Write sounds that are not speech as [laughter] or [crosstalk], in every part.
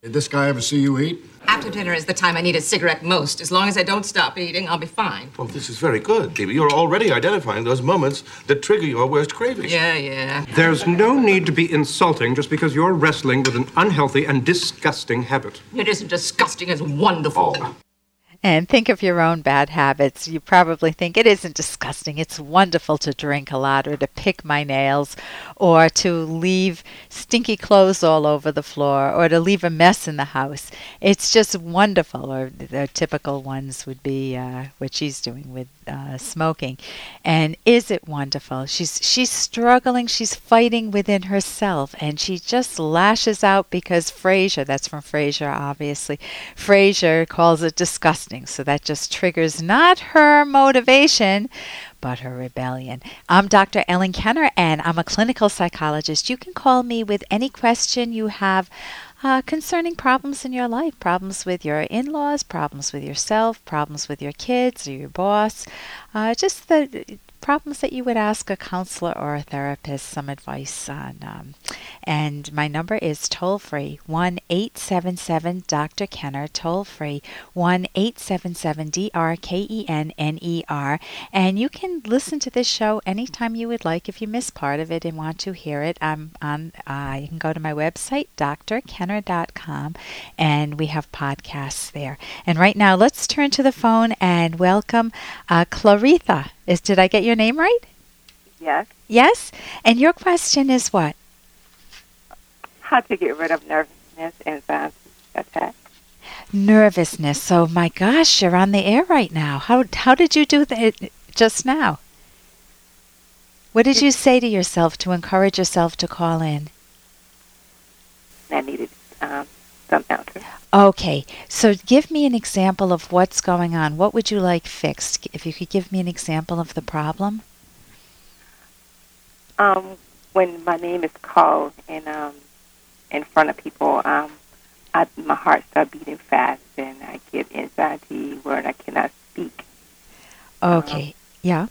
Did this guy ever see you eat? After dinner is the time I need a cigarette most. As long as I don't stop eating, I'll be fine. Well, this is very good, Phoebe. You're already identifying those moments that trigger your worst cravings. Yeah, yeah. There's no need to be insulting just because you're wrestling with an unhealthy and disgusting habit. It isn't disgusting, it's wonderful. Oh. And think of your own bad habits. You probably think it isn't disgusting. It's wonderful to drink a lot or to pick my nails or to leave stinky clothes all over the floor or to leave a mess in the house. It's just wonderful. Or the typical ones would be uh, what she's doing with uh, smoking. And is it wonderful? She's she's struggling. She's fighting within herself, and she just lashes out because Frasier. That's from Frasier, obviously. Frasier calls it disgusting. So that just triggers not her motivation, but her rebellion. I'm Dr. Ellen Kenner, and I'm a clinical psychologist. You can call me with any question you have. Uh, concerning problems in your life, problems with your in laws, problems with yourself, problems with your kids or your boss, uh, just the problems that you would ask a counselor or a therapist some advice on. Um, and my number is toll free 1 877 Dr. Kenner, toll free 1 877 D R K E N N E R. And you can listen to this show anytime you would like if you miss part of it and want to hear it. I'm on, uh, you can go to my website, drkenner.com, and we have podcasts there. And right now, let's turn to the phone and welcome uh, Claritha. Is did I get your name right? Yes. Yes. And your question is what? How to get rid of nervousness and anxiety attack. Nervousness. So my gosh, you're on the air right now. How how did you do that just now? What did you say to yourself to encourage yourself to call in? I needed um, Okay, so give me an example of what's going on. What would you like fixed? If you could give me an example of the problem. Um, when my name is called and um, in front of people, um, I, my heart starts beating fast, and I get anxiety where I cannot speak. Okay, yeah.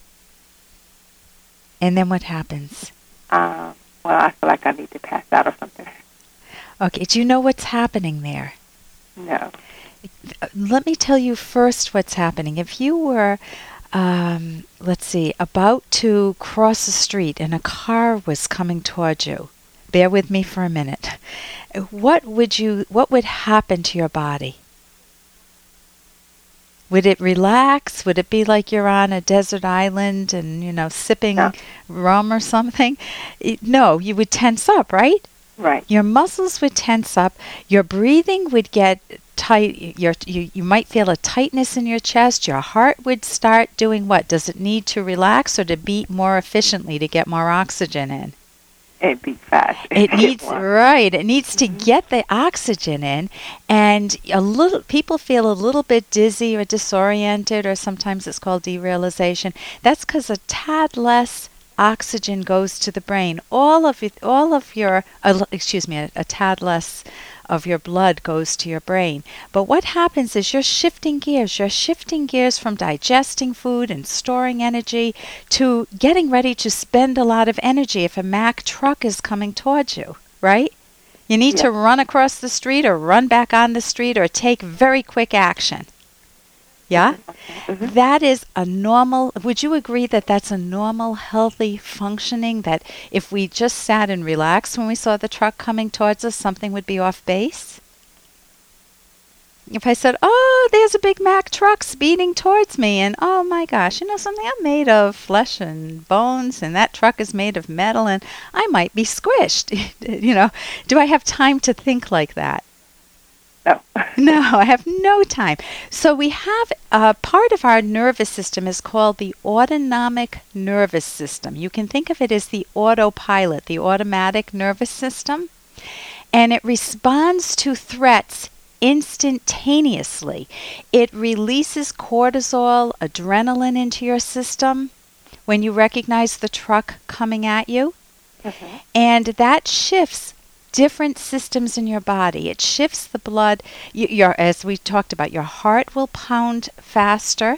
And then what happens? Um, well, I feel like I need to pass out or something. Okay, do you know what's happening there? No. Let me tell you first what's happening. If you were, um, let's see, about to cross the street and a car was coming towards you, bear with me for a minute. What would you? What would happen to your body? Would it relax? Would it be like you're on a desert island and you know sipping No. rum or something? It- no, you would tense up, right? Right. Your muscles would tense up. Your breathing would get tight. Your, you, you might feel a tightness in your chest. Your heart would start doing what? Does it need to relax or to beat more efficiently to get more oxygen in? [laughs] It beats fast. It needs Well, right. It needs to mm-hmm. get the oxygen in, and a little people feel a little bit dizzy or disoriented, or sometimes it's called derealization. That's because a tad less oxygen goes to the brain. All of it, all of your, uh, excuse me, a, a tad less of your blood goes to your brain. But what happens is you're shifting gears. You're shifting gears from digesting food and storing energy to getting ready to spend a lot of energy if a Mack truck is coming towards you, right? You need to run across the street or run back on the street or take very quick action. Yeah? Mm-hmm. That is a normal, would you agree that that's a normal, healthy functioning? That if we just sat and relaxed when we saw the truck coming towards us, something would be off base? If I said, oh, there's a big Mack truck speeding towards me, and oh my gosh, you know something? I'm made of flesh and bones, and that truck is made of metal, and I might be squished. [laughs] you know, do I have time to think like that? No. [laughs] No, I have no time. So we have uh, part of our nervous system is called the autonomic nervous system. You can think of it as the autopilot, the automatic nervous system, and it responds to threats instantaneously. It releases cortisol, adrenaline into your system when you recognize the truck coming at you. And that shifts different systems in your body. It shifts the blood. Your, as we talked about, your heart will pound faster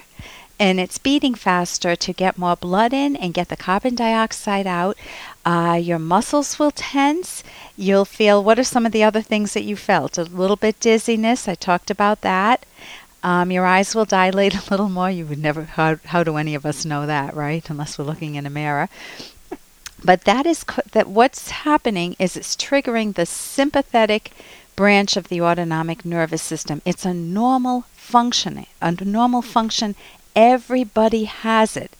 and it's beating faster to get more blood in and get the carbon dioxide out. Uh, your muscles will tense. You'll feel, what are some of the other things that you felt? A little bit dizziness. I talked about that. Um, your eyes will dilate [laughs] a little more. You would never, how, how do any of us know that, right? Unless we're looking in a mirror. But that is co- that what's happening is it's triggering the sympathetic branch of the autonomic nervous system. It's a normal functioning, a normal function. Everybody has it.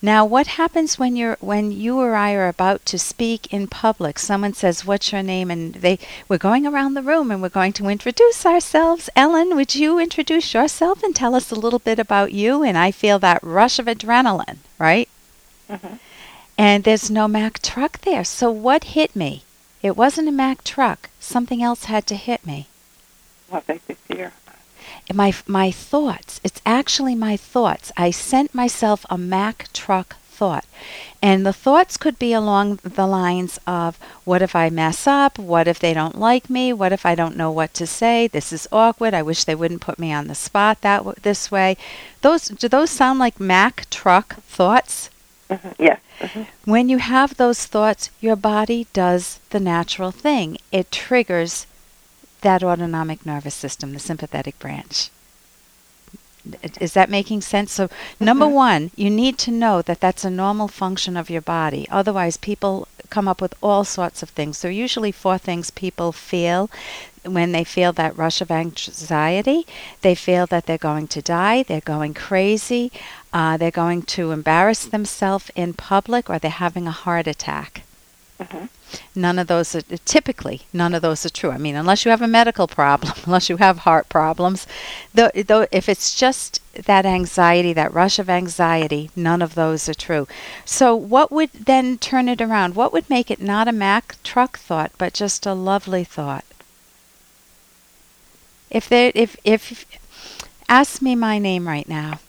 Now, what happens when you're when you or I are about to speak in public? Someone says, "What's your name?" and they we're going around the room and we're going to introduce ourselves. Ellen, would you introduce yourself and tell us a little bit about you? And I feel that rush of adrenaline, right? Mm-hmm. And there's no Mack truck there. So what hit me? It wasn't a Mack truck. Something else had to hit me. What makes you fear? my my thoughts. It's actually my thoughts. I sent myself a Mack truck thought. And the thoughts could be along the lines of what if I mess up? What if they don't like me? What if I don't know what to say? This is awkward. I wish they wouldn't put me on the spot that w- this way. Those do those sound like Mack truck thoughts? Mm-hmm. Yes. Mm-hmm. When you have those thoughts, your body does the natural thing. It triggers that autonomic nervous system, the sympathetic branch. Is that making sense? So, number Mhm. one, you need to know that that's a normal function of your body. Otherwise, people come up with all sorts of things. There are usually four things people feel when they feel that rush of anxiety. They feel that they're going to die, they're going crazy, uh, they're going to embarrass themselves in public, or they're having a heart attack. Mm-hmm. None of those are typically none of those are true. I mean, unless you have a medical problem, [laughs] unless you have heart problems, though, though if it's just that anxiety, that rush of anxiety, none of those are true. So, what would then turn it around? What would make it not a Mack truck thought, but just a lovely thought? If there, if if ask me my name right now.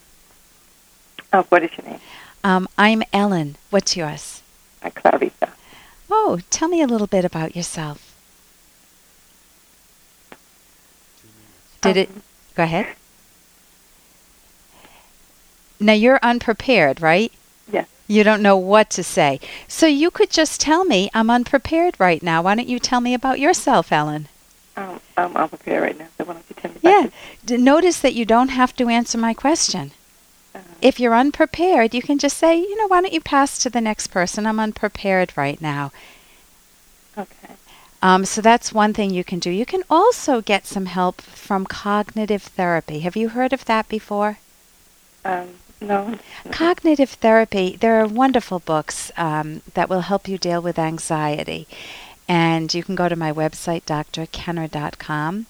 Oh, what is your name? Um, I'm Ellen. What's yours? Uh, Clarissa. Oh, tell me a little bit about yourself. Did it? Um, Go ahead. Now you're unprepared, right? Yes. You don't know what to say. So you could just tell me, I'm unprepared right now. Why don't you tell me about yourself, Ellen? Um, I'm unprepared right now, so why don't you tell me Yeah. about D- notice that you don't have to answer my question. If you're unprepared, you can just say, you know, why don't you pass to the next person? I'm unprepared right now. Okay. Um, so that's one thing you can do. You can also get some help from cognitive therapy. Have you heard of that before? Um, no. Cognitive therapy, there are wonderful books um, that will help you deal with anxiety. And you can go to my website, drkenner.com,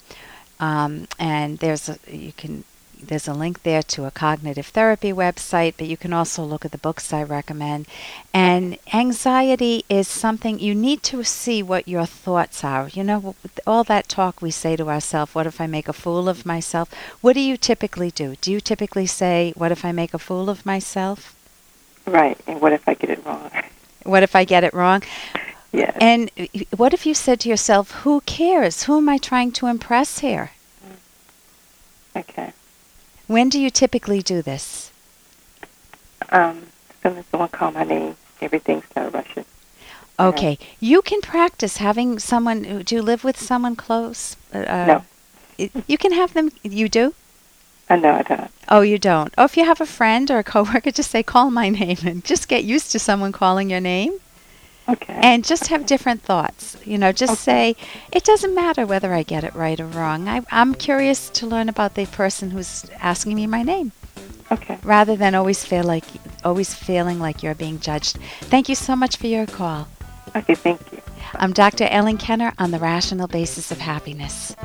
um, and there's a, you can there's a link there to a cognitive therapy website, but you can also look at the books I recommend. And anxiety is something you need to see what your thoughts are. You know, all that talk we say to ourselves, what if I make a fool of myself? What do you typically do? Do you typically say, what if I make a fool of myself? Right. And what if I get it wrong? What if I get it wrong? yes. And what if you said to yourself, who cares? Who am I trying to impress here? Mm. okay. When do you typically do this? Um, as soon as someone call my name, everything started rushing. Okay, you can practice having someone. Do you live with someone close? Uh, No. it- You can have them. You do? Uh, no, I don't. Oh, you don't. Oh, if you have a friend or a coworker, [laughs] just say, "Call my name," and just get used to someone calling your name, Okay. and just have different thoughts. You know, just Okay. say, "It doesn't matter whether I get it right or wrong. I, I'm curious to learn about the person who's asking me my name." okay. rather than always feel like always feeling like you're being judged. Thank you so much for your call. Okay, thank you. I'm Dr. Ellen Kenner on the rational basis of happiness.